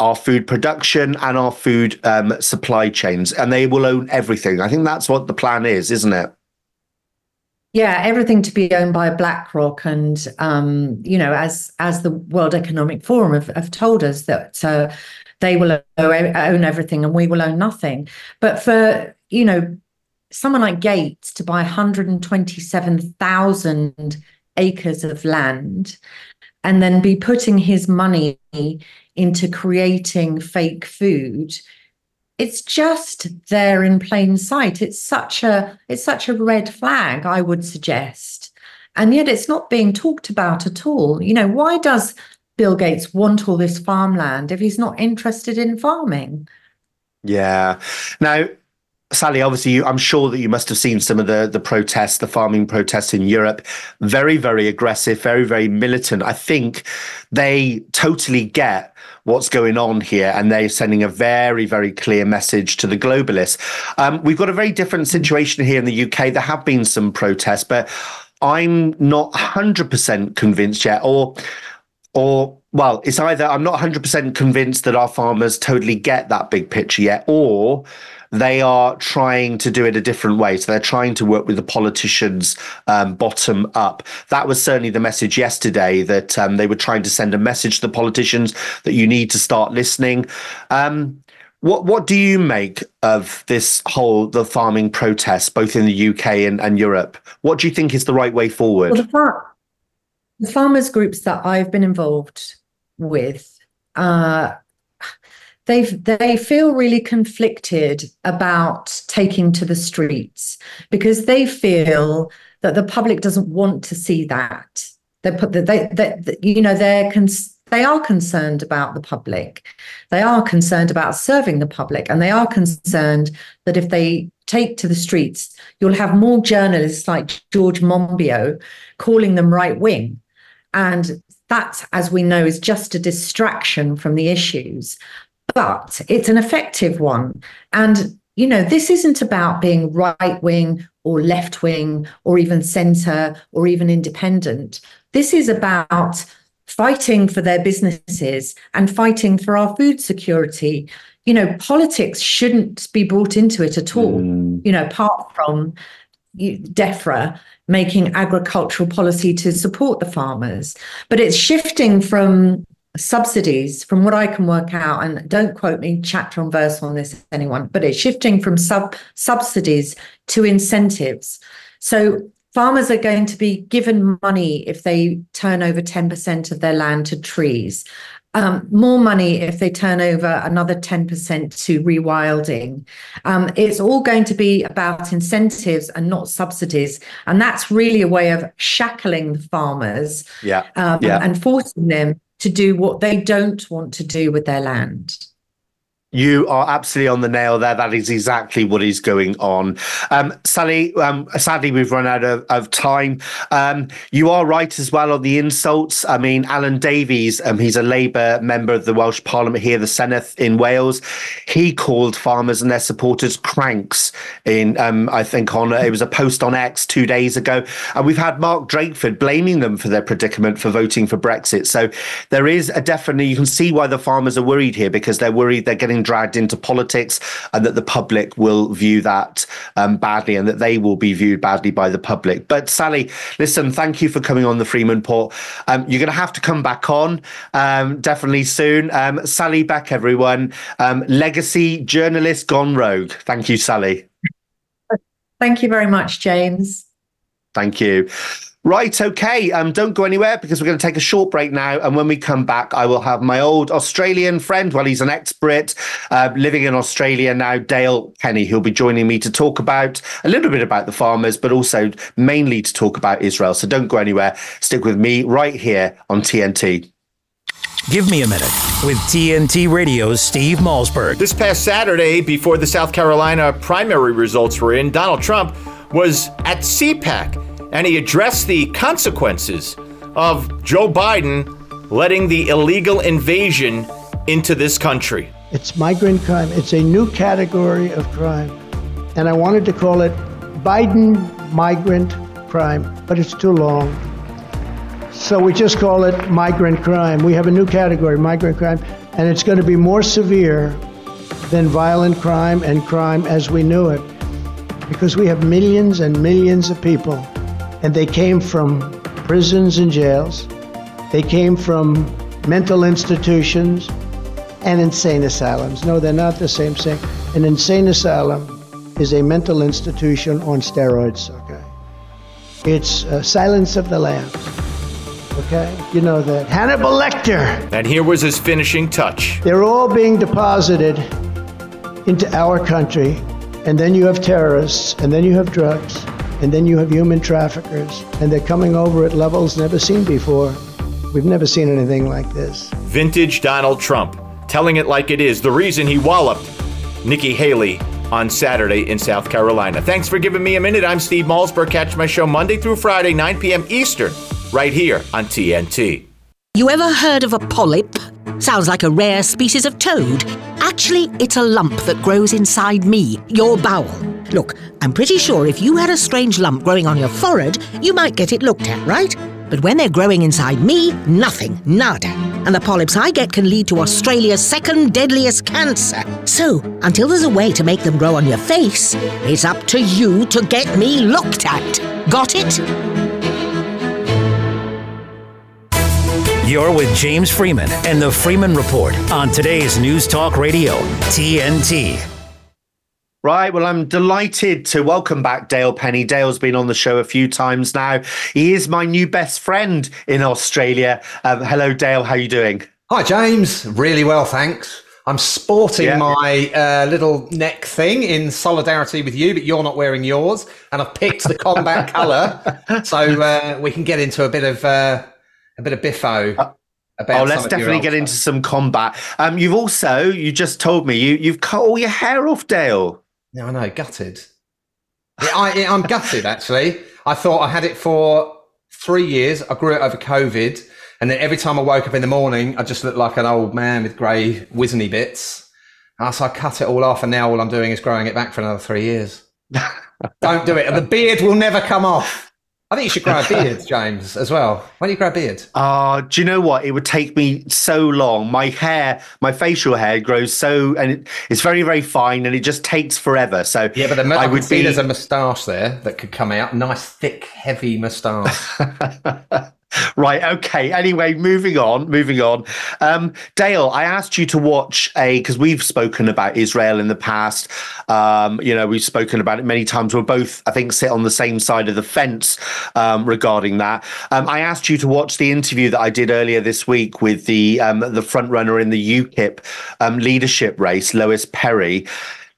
S2: our food production and our food um, supply chains, and they will own everything. I think that's what the plan is, isn't it?
S14: Yeah, everything to be owned by BlackRock, and um, you know, as as the World Economic Forum have, have told us that uh, they will own everything and we will own nothing. But for, you know, someone like Gates to buy 127,000 acres of land and then be putting his money into creating fake food it's just there in plain sight. It's such a it's such a red flag i would suggest. And yet it's not being talked about at all. You know why does Bill Gates want all this farmland if he's not interested in farming?
S2: Yeah. Now, Sally, obviously, you, I'm sure that you must have seen some of the the protests, the farming protests in Europe. Very, very aggressive, very, very militant. I think they totally get what's going on here, and they're sending a very, very clear message to the globalists. Um, we've got a very different situation here in the UK. There have been some protests, but I'm not 100% convinced yet, or or well, it's either I'm not 100% convinced that our farmers totally get that big picture yet, or they are trying to do it a different way. So they're trying to work with the politicians um, bottom up. That was certainly the message yesterday that um, they were trying to send a message to the politicians that you need to start listening. Um, what what do you make of this whole the farming protests, both in the UK and, and Europe? What do you think is the right way forward?
S14: Well, the, far- the farmers groups that I've been involved with, uh, they they feel really conflicted about taking to the streets because they feel that the public doesn't want to see that. They put that they, that you know they're cons- they are concerned about the public. They are concerned about serving the public, and they are concerned that if they take to the streets, you'll have more journalists like George Monbiot calling them right wing and that, as we know, is just a distraction from the issues. But it's an effective one. And, you know, this isn't about being right wing or left wing or even centre or even independent. This is about fighting for their businesses and fighting for our food security. You know, politics shouldn't be brought into it at all, mm. you know, apart from DEFRA making agricultural policy to support the farmers. But it's shifting from subsidies, from what I can work out, and don't quote me chapter and verse on this, anyone, but it's shifting from sub subsidies to incentives. So farmers are going to be given money if they turn over 10% of their land to trees um, more money if they turn over another 10% to rewilding. Um, it's all going to be about incentives and not subsidies. And that's really a way of shackling the farmers
S2: yeah.
S14: Um,
S2: yeah.
S14: and forcing them to do what they don't want to do with their land.
S2: You are absolutely on the nail there. That is exactly what is going on. Um, Sally, um, sadly, we've run out of, of time. Um, you are right as well on the insults. I mean, Alun Davies, um, he's a Labour member of the Welsh Parliament here, the Senedd in Wales. He called farmers and their supporters cranks in, um, I think, on it was a post on X two days ago. And we've had Mark Drakeford blaming them for their predicament for voting for Brexit. So there is a definitely, you can see why the farmers are worried here because they're worried they're getting dragged into politics and that the public will view that um, badly and that they will be viewed badly by the public. But Sally, listen, thank you for coming on the Freeman Report. Um, you're going to have to come back on um, definitely soon. Um, Sally Beck, everyone, um, legacy journalist gone rogue. Thank you, Sally.
S14: Thank you very much, James.
S2: Thank you. Right, okay. Um, don't go anywhere because we're going to take a short break now. And when we come back, I will have my old Australian friend, well, he's an ex-Brit, uh, living in Australia now, Dale Penny, who'll be joining me to talk about a little bit about the farmers, but also mainly to talk about Israel. So don't go anywhere. Stick with me right here on TNT.
S1: Give me a minute with TNT Radio's Steve Malzberg.
S15: This past Saturday, before the South Carolina primary results were in, Donald Trump was at CPAC and he addressed the consequences of Joe Biden letting the illegal invasion into this country.
S6: It's migrant crime. It's a new category of crime. And I wanted to call it Biden migrant crime, but it's too long. So we just call it migrant crime. We have a new category, migrant crime, and it's going to be more severe than violent crime and crime as we knew it because we have millions and millions of people and they came from prisons and jails. They came from mental institutions and insane asylums. No, they're not the same thing. An insane asylum is a mental institution on steroids, okay? It's uh, Silence of the Lambs, okay? You know that. Hannibal Lecter.
S15: And here was his finishing touch.
S6: They're all being deposited into our country, and then you have terrorists, and then you have drugs, and then you have human traffickers, and they're coming over at levels never seen before. We've never seen anything like this.
S15: Vintage Donald Trump, telling it like it is, the reason he walloped Nikki Haley on Saturday in South Carolina. Thanks for giving me a minute. I'm Steve Malzberg. Catch my show Monday through Friday, 9 p.m. Eastern, right here on TNT.
S16: You ever heard of a polyp? Sounds like a rare species of toad. Actually, it's a lump that grows inside me, your bowel. Look, I'm pretty sure if you had a strange lump growing on your forehead, you might get it looked at, right? But when they're growing inside me, nothing, nada. And the polyps I get can lead to Australia's second deadliest cancer. So, until there's a way to make them grow on your face, it's up to you to get me looked at. Got it?
S1: You're with James Freeman and the Freeman Report on today's News Talk Radio, TNT.
S2: Right. Well, I'm delighted to welcome back Dale Penny. Dale's been on the show a few times now. He is my new best friend in Australia. Um, hello, Dale. How are you doing?
S17: Hi, James. Really well, thanks. I'm sporting
S2: Yeah.
S17: my uh, little neck thing in solidarity with you, but you're not wearing yours. And I've picked the combat colour, so uh, we can get into a bit of uh, a bit of biffo. About
S2: oh, let's
S17: some of your
S2: definitely get into some combat. Um, you've also, you just told me you you've cut all your hair off, Dale.
S17: No, I know, gutted. Yeah, I, yeah, I'm gutted actually. I thought I had it for three years. I grew it over COVID, and then every time I woke up in the morning, I just looked like an old man with grey wizenny bits. And so I cut it all off, and now all I'm doing is growing it back for another three years. Don't do it. And the beard will never come off. I think you should grow a beard, James, as well. Why don't you grow a beard?
S2: Uh, do you know what? It would take me so long. My hair, my facial hair grows so, and it, it's very, very fine, and it just takes forever. So
S17: Yeah, but the,
S2: I
S17: I
S2: would
S17: see
S2: be.
S17: there's a moustache there that could come out. Nice, thick, heavy moustache.
S2: Right. Okay. Anyway, moving on. Moving on. Um, Dale, I asked you to watch a because we've spoken about Israel in the past. Um, you know, we've spoken about it many times. We're both, I think, sit on the same side of the fence um, regarding that. Um, I asked you to watch the interview that I did earlier this week with the um, the front runner in the UKIP um, leadership race, Lois Perry.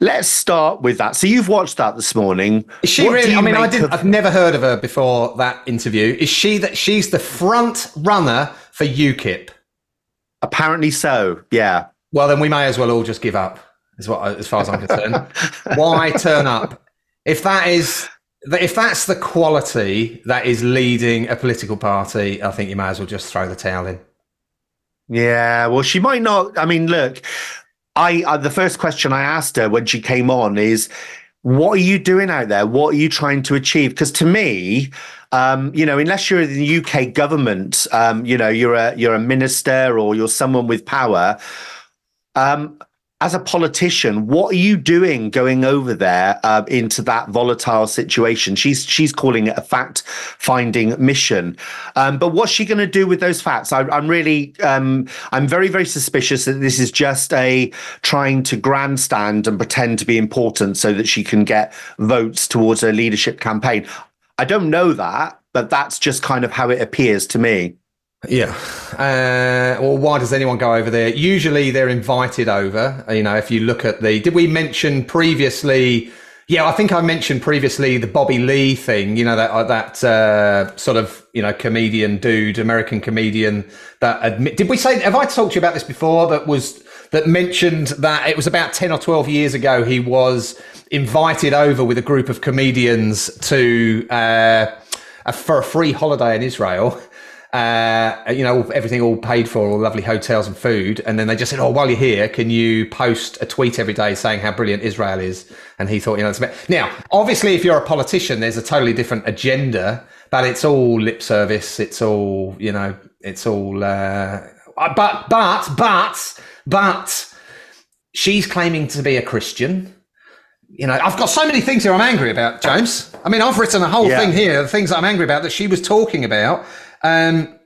S2: Let's start with that. So you've watched that this morning.
S17: Is she
S2: What
S17: really? I mean, I didn't.
S2: Of-
S17: I've never heard of her before that interview. Is she that? She's the front runner for UKIP.
S2: Apparently so. Yeah.
S17: Well, then we may as well all just give up. Is what, I- as far as I'm concerned. Why turn up if that is? If that's the quality that is leading a political party, I think you may as well just throw the towel in.
S2: Yeah, well, she might not. I mean, look, I uh, the first question I asked her when she came on is, "What are you doing out there? What are you trying to achieve?" Because to me, um, you know, unless you're in the UK government, um, you know, you're a you're a minister or you're someone with power. Um, as a politician, what are you doing going over there uh, into that volatile situation? She's she's calling it a fact finding mission, um, but what's she going to do with those facts? I, I'm really um, I'm very very suspicious that this is just a trying to grandstand and pretend to be important so that she can get votes towards her leadership campaign. I don't know that. but that's just kind of how it appears to me.
S17: Yeah. Uh, well, why does anyone go over there? Usually they're invited over. You know, if you look at the, did we mention previously? Yeah, I think I mentioned previously the Bobby Lee thing. You know that uh, that uh, sort of you know comedian dude, American comedian. That admit, did we say? Have I talked to you about this before? That was that mentioned that it was about ten or twelve years ago. He was invited over with a group of comedians to uh, a, for a free holiday in Israel uh, you know, everything all paid for, all lovely hotels and food. And then they just said, "Oh, while you're here, can you post a tweet every day saying how brilliant Israel is?" And he thought, you know, it's about now. Obviously, if you're a politician, there's a totally different agenda, but it's all lip service. It's all, you know, it's all. Uh, but but but but she's claiming to be a Christian. You know, I've got so many things here I'm angry about, James. I mean, I've written a whole
S2: Yeah.
S17: thing here, the things that I'm angry about that she was talking about um,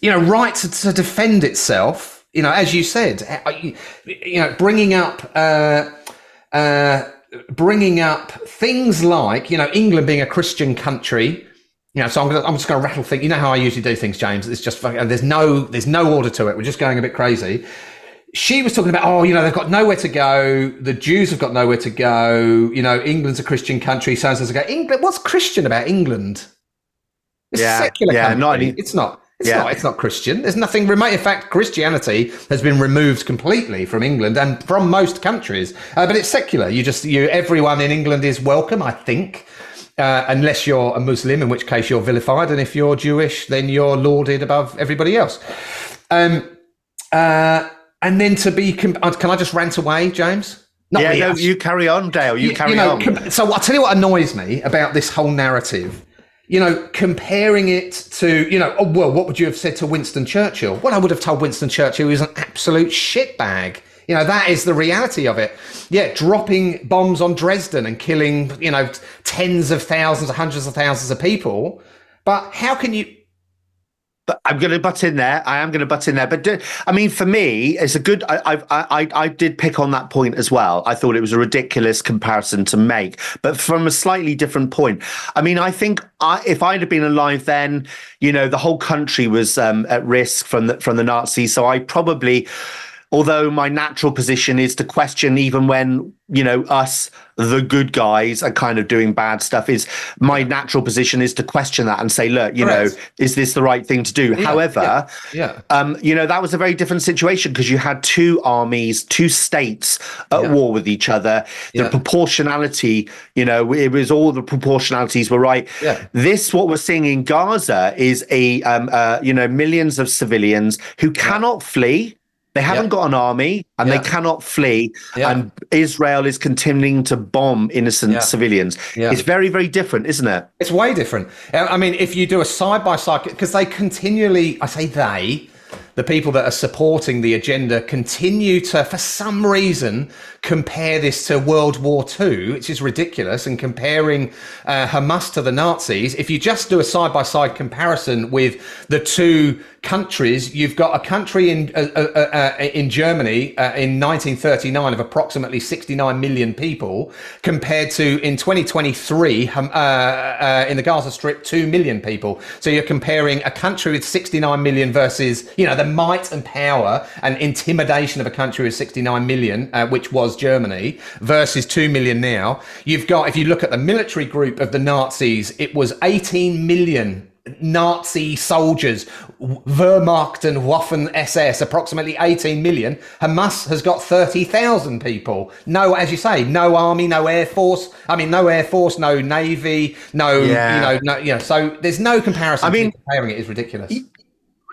S17: you know, right to, to defend itself. You know, as you said, uh, you, know, bringing up, uh, uh, bringing up things like, you know, England being a Christian country. You know, so I'm, gonna, I'm just going to rattle things. You know how I usually do things, James. It's just there's no there's no order to it. We're just going a bit crazy. She was talking about, oh, you know, they've got nowhere to go. The Jews have got nowhere to go. You know, England's a Christian country. So go. England. What's Christian about England? It's
S2: Yeah,
S17: secular
S2: yeah,
S17: country.
S2: not any-
S17: it's not. It's
S2: Yeah.
S17: not. It's not Christian. There's nothing remote. In fact, Christianity has been removed completely from England and from most countries. Uh, but it's secular. You just you everyone in England is welcome. I think. Uh, unless you're a Muslim, in which case you're vilified, and if you're Jewish, then you're lauded above everybody else. Um, uh, and then to be, uh, can I just rant away, James? Not
S2: yeah, no, you carry on, Dale. You, carry
S17: know,
S2: on.
S17: so I'll tell you what annoys me about this whole narrative. You know, comparing it to, you know, oh, well, what would you have said to Winston Churchill? Well, I would have told Winston Churchill he was an absolute shitbag. You know, that is the reality of it. Yeah, dropping bombs on Dresden and killing, you know, tens of thousands, hundreds of thousands of people. But how can you,
S2: But I'm going to butt in there. I am going to butt in there. But do, I mean, for me, it's a good. I, I I I did pick on that point as well. I thought it was a ridiculous comparison to make, but from a slightly different point. I mean, I think I, if I'd have been alive then, you know, the whole country was um, at risk from the from the Nazis. So I probably. Although my natural position is to question, even when you know us, the good guys, are kind of doing bad stuff, is my natural position is to question that and say, look, you
S17: Correct.
S2: know, is this the right thing to do?
S17: Yeah,
S2: However,
S17: yeah, yeah.
S2: um, you know, that was a very different situation because you had two armies, two states at war with each other. The
S17: Yeah.
S2: proportionality, you know, it was all the proportionalities were right.
S17: Yeah.
S2: This, what we're seeing in Gaza, is a, um, uh, you know, millions of civilians who cannot flee. They haven't
S17: Yeah.
S2: got an army and
S17: Yeah.
S2: they cannot flee.
S17: Yeah.
S2: And Israel is continuing to bomb innocent civilians. It's very, very different, isn't it?
S17: It's way different. I mean, if you do a side by side, because they continually, I say they, the people that are supporting the agenda continue to, for some reason, compare this to World War II, which is ridiculous, and comparing uh, Hamas to the Nazis. If you just do a side by side comparison with the two countries, you've got a country in uh, uh, uh, uh, in Germany uh, in 1939 of approximately 69 million people, compared to in 2023 um, in the Gaza Strip 2 million people. So you're comparing a country with 69 million versus you know the might and power and intimidation of a country with 69 million, uh, which was Germany, versus 2 million now. You've got if you look at the military group of the Nazis, it was 18 million Nazi soldiers, Wehrmacht and Waffen SS, approximately 18 million. Hamas has got 30,000 people. No, as you say, no army, no air force. I mean, no air force, no navy, no,
S2: Yeah.
S17: you know, no, you know. So there's no comparison.
S2: I mean-
S17: comparing it is ridiculous.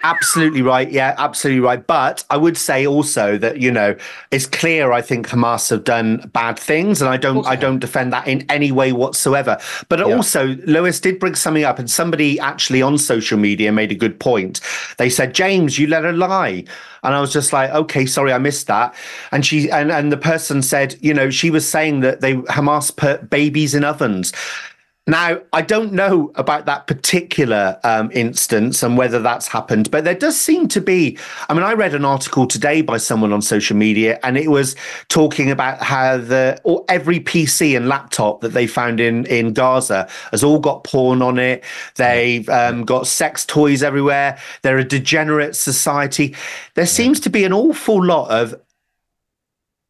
S2: Absolutely right. Yeah, absolutely right. But I would say also that you know it's clear. I think Hamas have done bad things, and I don't. I don't defend that in any way whatsoever. But also, Lois did bring something up, and somebody actually on social media made a good point. They said, "James, you let her lie," and I was just like, "Okay, sorry, I missed that." And she and and the person said, you know, she was saying that they Hamas put babies in ovens. Now, I don't know about that particular um, instance and whether that's happened, but there does seem to be. I mean, I read an article today by someone on social media, and it was talking about how the or every PC and laptop that they found in in Gaza has all got porn on it. They've um, got sex toys everywhere. They're a degenerate society. There seems to be an awful lot of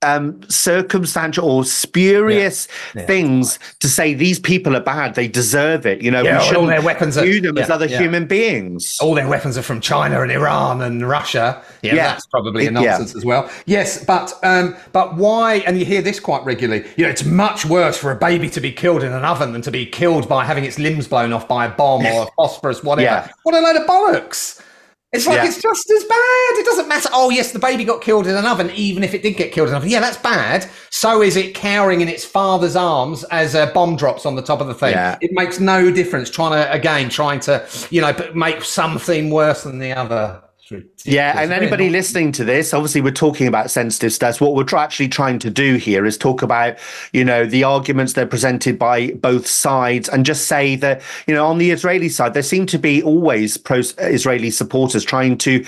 S2: um, circumstantial or spurious
S17: Yeah. Yeah.
S2: things to say these people are bad. They deserve it. You know,
S17: Yeah,
S2: we
S17: all
S2: shouldn't
S17: their weapons are-
S2: view them as other human beings.
S17: All their weapons are from China and Iran and Russia. Yeah, that's probably a nonsense as well. Yes, but um, but why? And you hear this quite regularly. You know, it's much worse for a baby to be killed in an oven than to be killed by having its limbs blown off by a bomb or a phosphorus, whatever. What a load of bollocks! It's like
S2: Yeah.
S17: it's just as bad. It doesn't matter. Oh yes, the baby got killed in an oven, even if it did get killed in an oven. Yeah, that's bad. So is it cowering in its father's arms as a bomb drops on the top of the thing.
S2: Yeah.
S17: It makes no difference. Trying to again, trying to you know, make something worse than the other. Ridiculous.
S2: Yeah, and anybody listening to this, obviously, we're talking about sensitive stuff. What we're try- actually trying to do here is talk about, you know, the arguments that are presented by both sides, and just say that, you know, on the Israeli side, there seem to be always pro-Israeli supporters trying to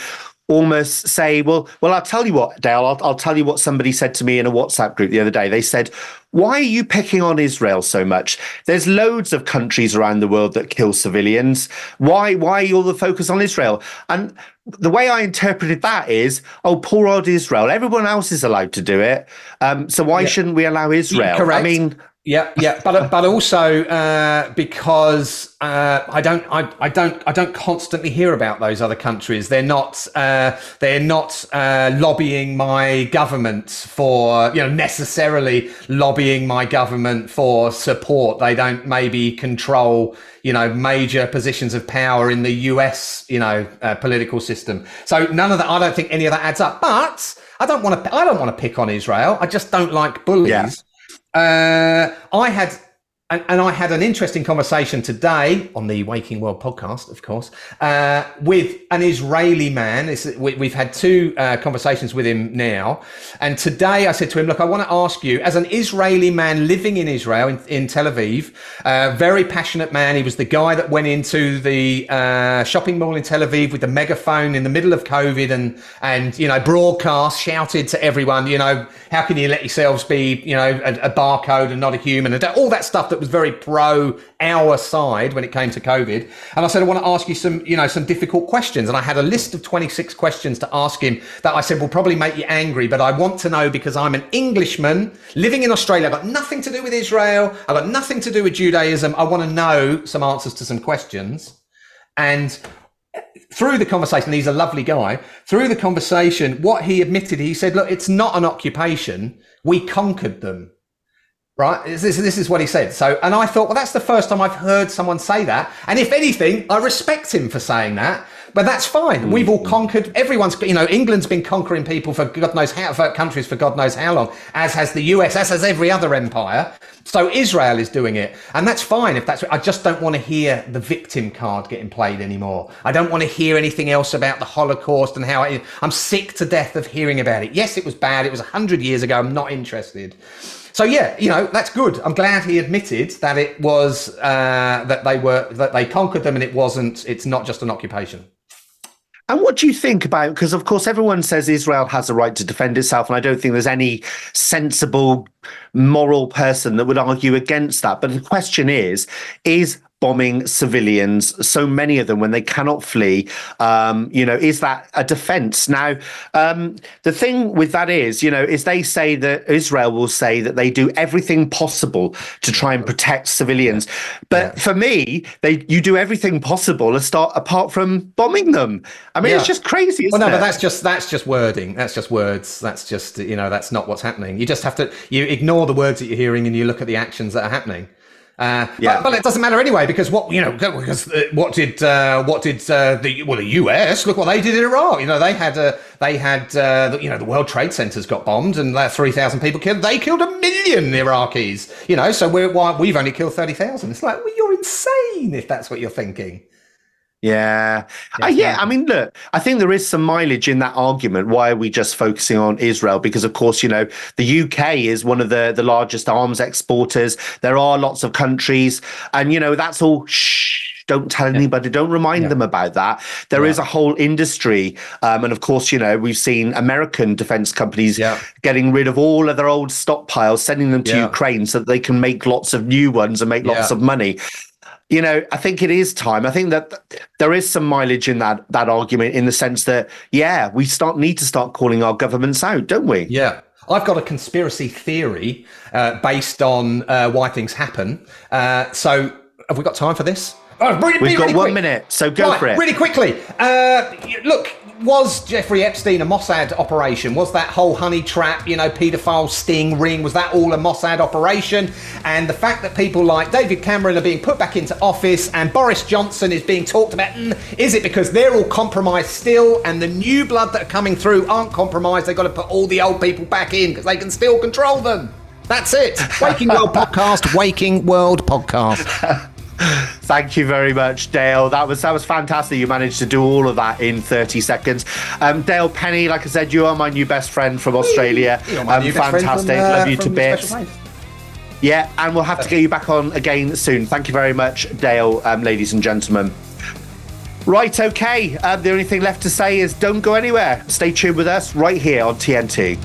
S2: almost say, well, well, I'll tell you what, Dale, I'll, I'll tell you what somebody said to me in a WhatsApp group the other day. They said, why are you picking on Israel so much? There's loads of countries around the world that kill civilians. Why, why are you all the focus on Israel? And the way I interpreted that is, oh, poor old Israel. Everyone else is allowed to do it. Um, so why shouldn't we allow Israel?
S17: Correct.
S2: I mean,
S17: Yeah, yeah, but but also uh, because uh, I don't I, I don't I don't constantly hear about those other countries. They're not uh, they're not uh, lobbying my government for you know necessarily lobbying my government for support. They don't maybe control you know major positions of power in the U.S. you know uh, political system. So none of that. I don't think any of that adds up. But I don't want to I don't want to pick on Israel. I just don't like bullies. Uh, I had, and, and I had an interesting conversation today on the Waking World podcast, of course, uh, with an Israeli man. We, we've had two uh, conversations with him now. And today I said to him, Look, I want to ask you, as an Israeli man living in Israel, in, in Tel Aviv, uh, very passionate man. He was the guy that went into the uh, shopping mall in Tel Aviv with the megaphone in the middle of COVID and, and, you know, broadcast, shouted to everyone, you know, how can you let yourselves be, you know, a, a barcode and not a human and all that stuff that was very pro our side when it came to COVID. And I said, I want to ask you some, you know, some difficult questions. And I had a list of 26 questions to ask him that I said will probably make you angry, but I want to know because I'm an Englishman living in Australia. I've got nothing to do with Israel. I've got nothing to do with Judaism. I want to know some answers to some questions. And uh, through the conversation, he's a lovely guy. Through the conversation, what he admitted, he said, "Look, it's not an occupation. We conquered them." Right? This, is- this is what he said. So, and I thought, well, that's the first time I've heard someone say that. And if anything, I respect him for saying that. But that's fine. We've all mm. conquered. Everyone's, you know, England's been conquering people for God knows how, for countries for God knows how long, as has the US, as has every other empire. So Israel is doing it, and that's fine if that's. I just don't want to hear the victim card getting played anymore. I don't want to hear anything else about the Holocaust and how it, I'm sick to death of hearing about it. Yes, it was bad. It was hundred years ago. I'm not interested. So yeah, you know that's good. I'm glad he admitted that it was uh, that they were that they conquered them, and it wasn't. It's not just an occupation.
S2: And what do you think about? Because of course, everyone says Israel has a right to defend itself, and I don't think there's any sensible, moral person that would argue against that. But the question is: Is bombing civilians, so many of them, when they cannot flee, um, you know, is that a defense? Now, um, the thing with that is, you know, is they say that Israel will say that they do everything possible to try and protect civilians, but for me, they you do everything possible to start apart from bombing them. I mean, it's just crazy.
S17: Well, no,
S2: it?
S17: but that's just that's just wording. That's just words. That's just you know that's not what's happening. You just have to you ignore the words that you're hearing and you look at the actions that are happening. Uh,
S2: Yeah.
S17: but, but it doesn't matter anyway because what you know because uh, what did uh, what did uh, the well the US look what they did in Iraq. You know they had uh, they had uh, the, you know the World Trade Centers got bombed and uh, three thousand people killed. They killed a million Iraqis you know so we're why we've only killed thirty thousand. It's like well, you're insane if that's what you're thinking
S2: Yeah. Uh, yeah. I mean, look, I think there is some mileage in that argument. Why are we just focusing on Israel? Because, of course, you know, the UK is one of the, the largest arms exporters. There are lots of countries. And, you know, that's all shh. Don't tell anybody. Don't remind them about that. There is a whole industry, um, and of course, you know we've seen American defense companies getting rid of all of their old stockpiles, sending them to
S17: Yeah.
S2: Ukraine so that they can make lots of new ones and make lots
S17: Yeah.
S2: of money you know, I think it is time. I think that there is some mileage in that that argument in the sense that, yeah, we start need to start calling our governments out, don't we?
S17: Yeah. I've got a conspiracy theory uh, based on uh, why things happen. Uh, so, have we got time for this? Oh, really,
S2: We've
S17: be
S2: got
S17: really
S2: one minute, so go
S17: Right,
S2: for it.
S17: Really quickly. Uh, look, was Jeffrey Epstein a Mossad operation? Was that whole honey trap, you know, paedophile sting ring, was that all a Mossad operation? And the fact that people like David Cameron are being put back into office and Boris Johnson is being talked about, mm, is it because they're all compromised still and the new blood that are coming through aren't compromised? They've got to put all the old people back in because they can still control them. That's it. Waking World Podcast, Waking World Podcast.
S2: Thank you very much, Dale. That was that was fantastic. You managed to do all of that in 30 seconds. Um, Dale Penny, like I said, you are my new best friend from Australia.
S17: You're my
S2: Um,
S17: new best from,
S2: fantastic.
S17: uh,
S2: Love you to bits. Yeah, and we'll have to get you back on again soon. Thank you very much, Dale, um, ladies and gentlemen. Right, okay. Uh, the only thing left to say is don't go anywhere. Stay tuned with us right here on TNT.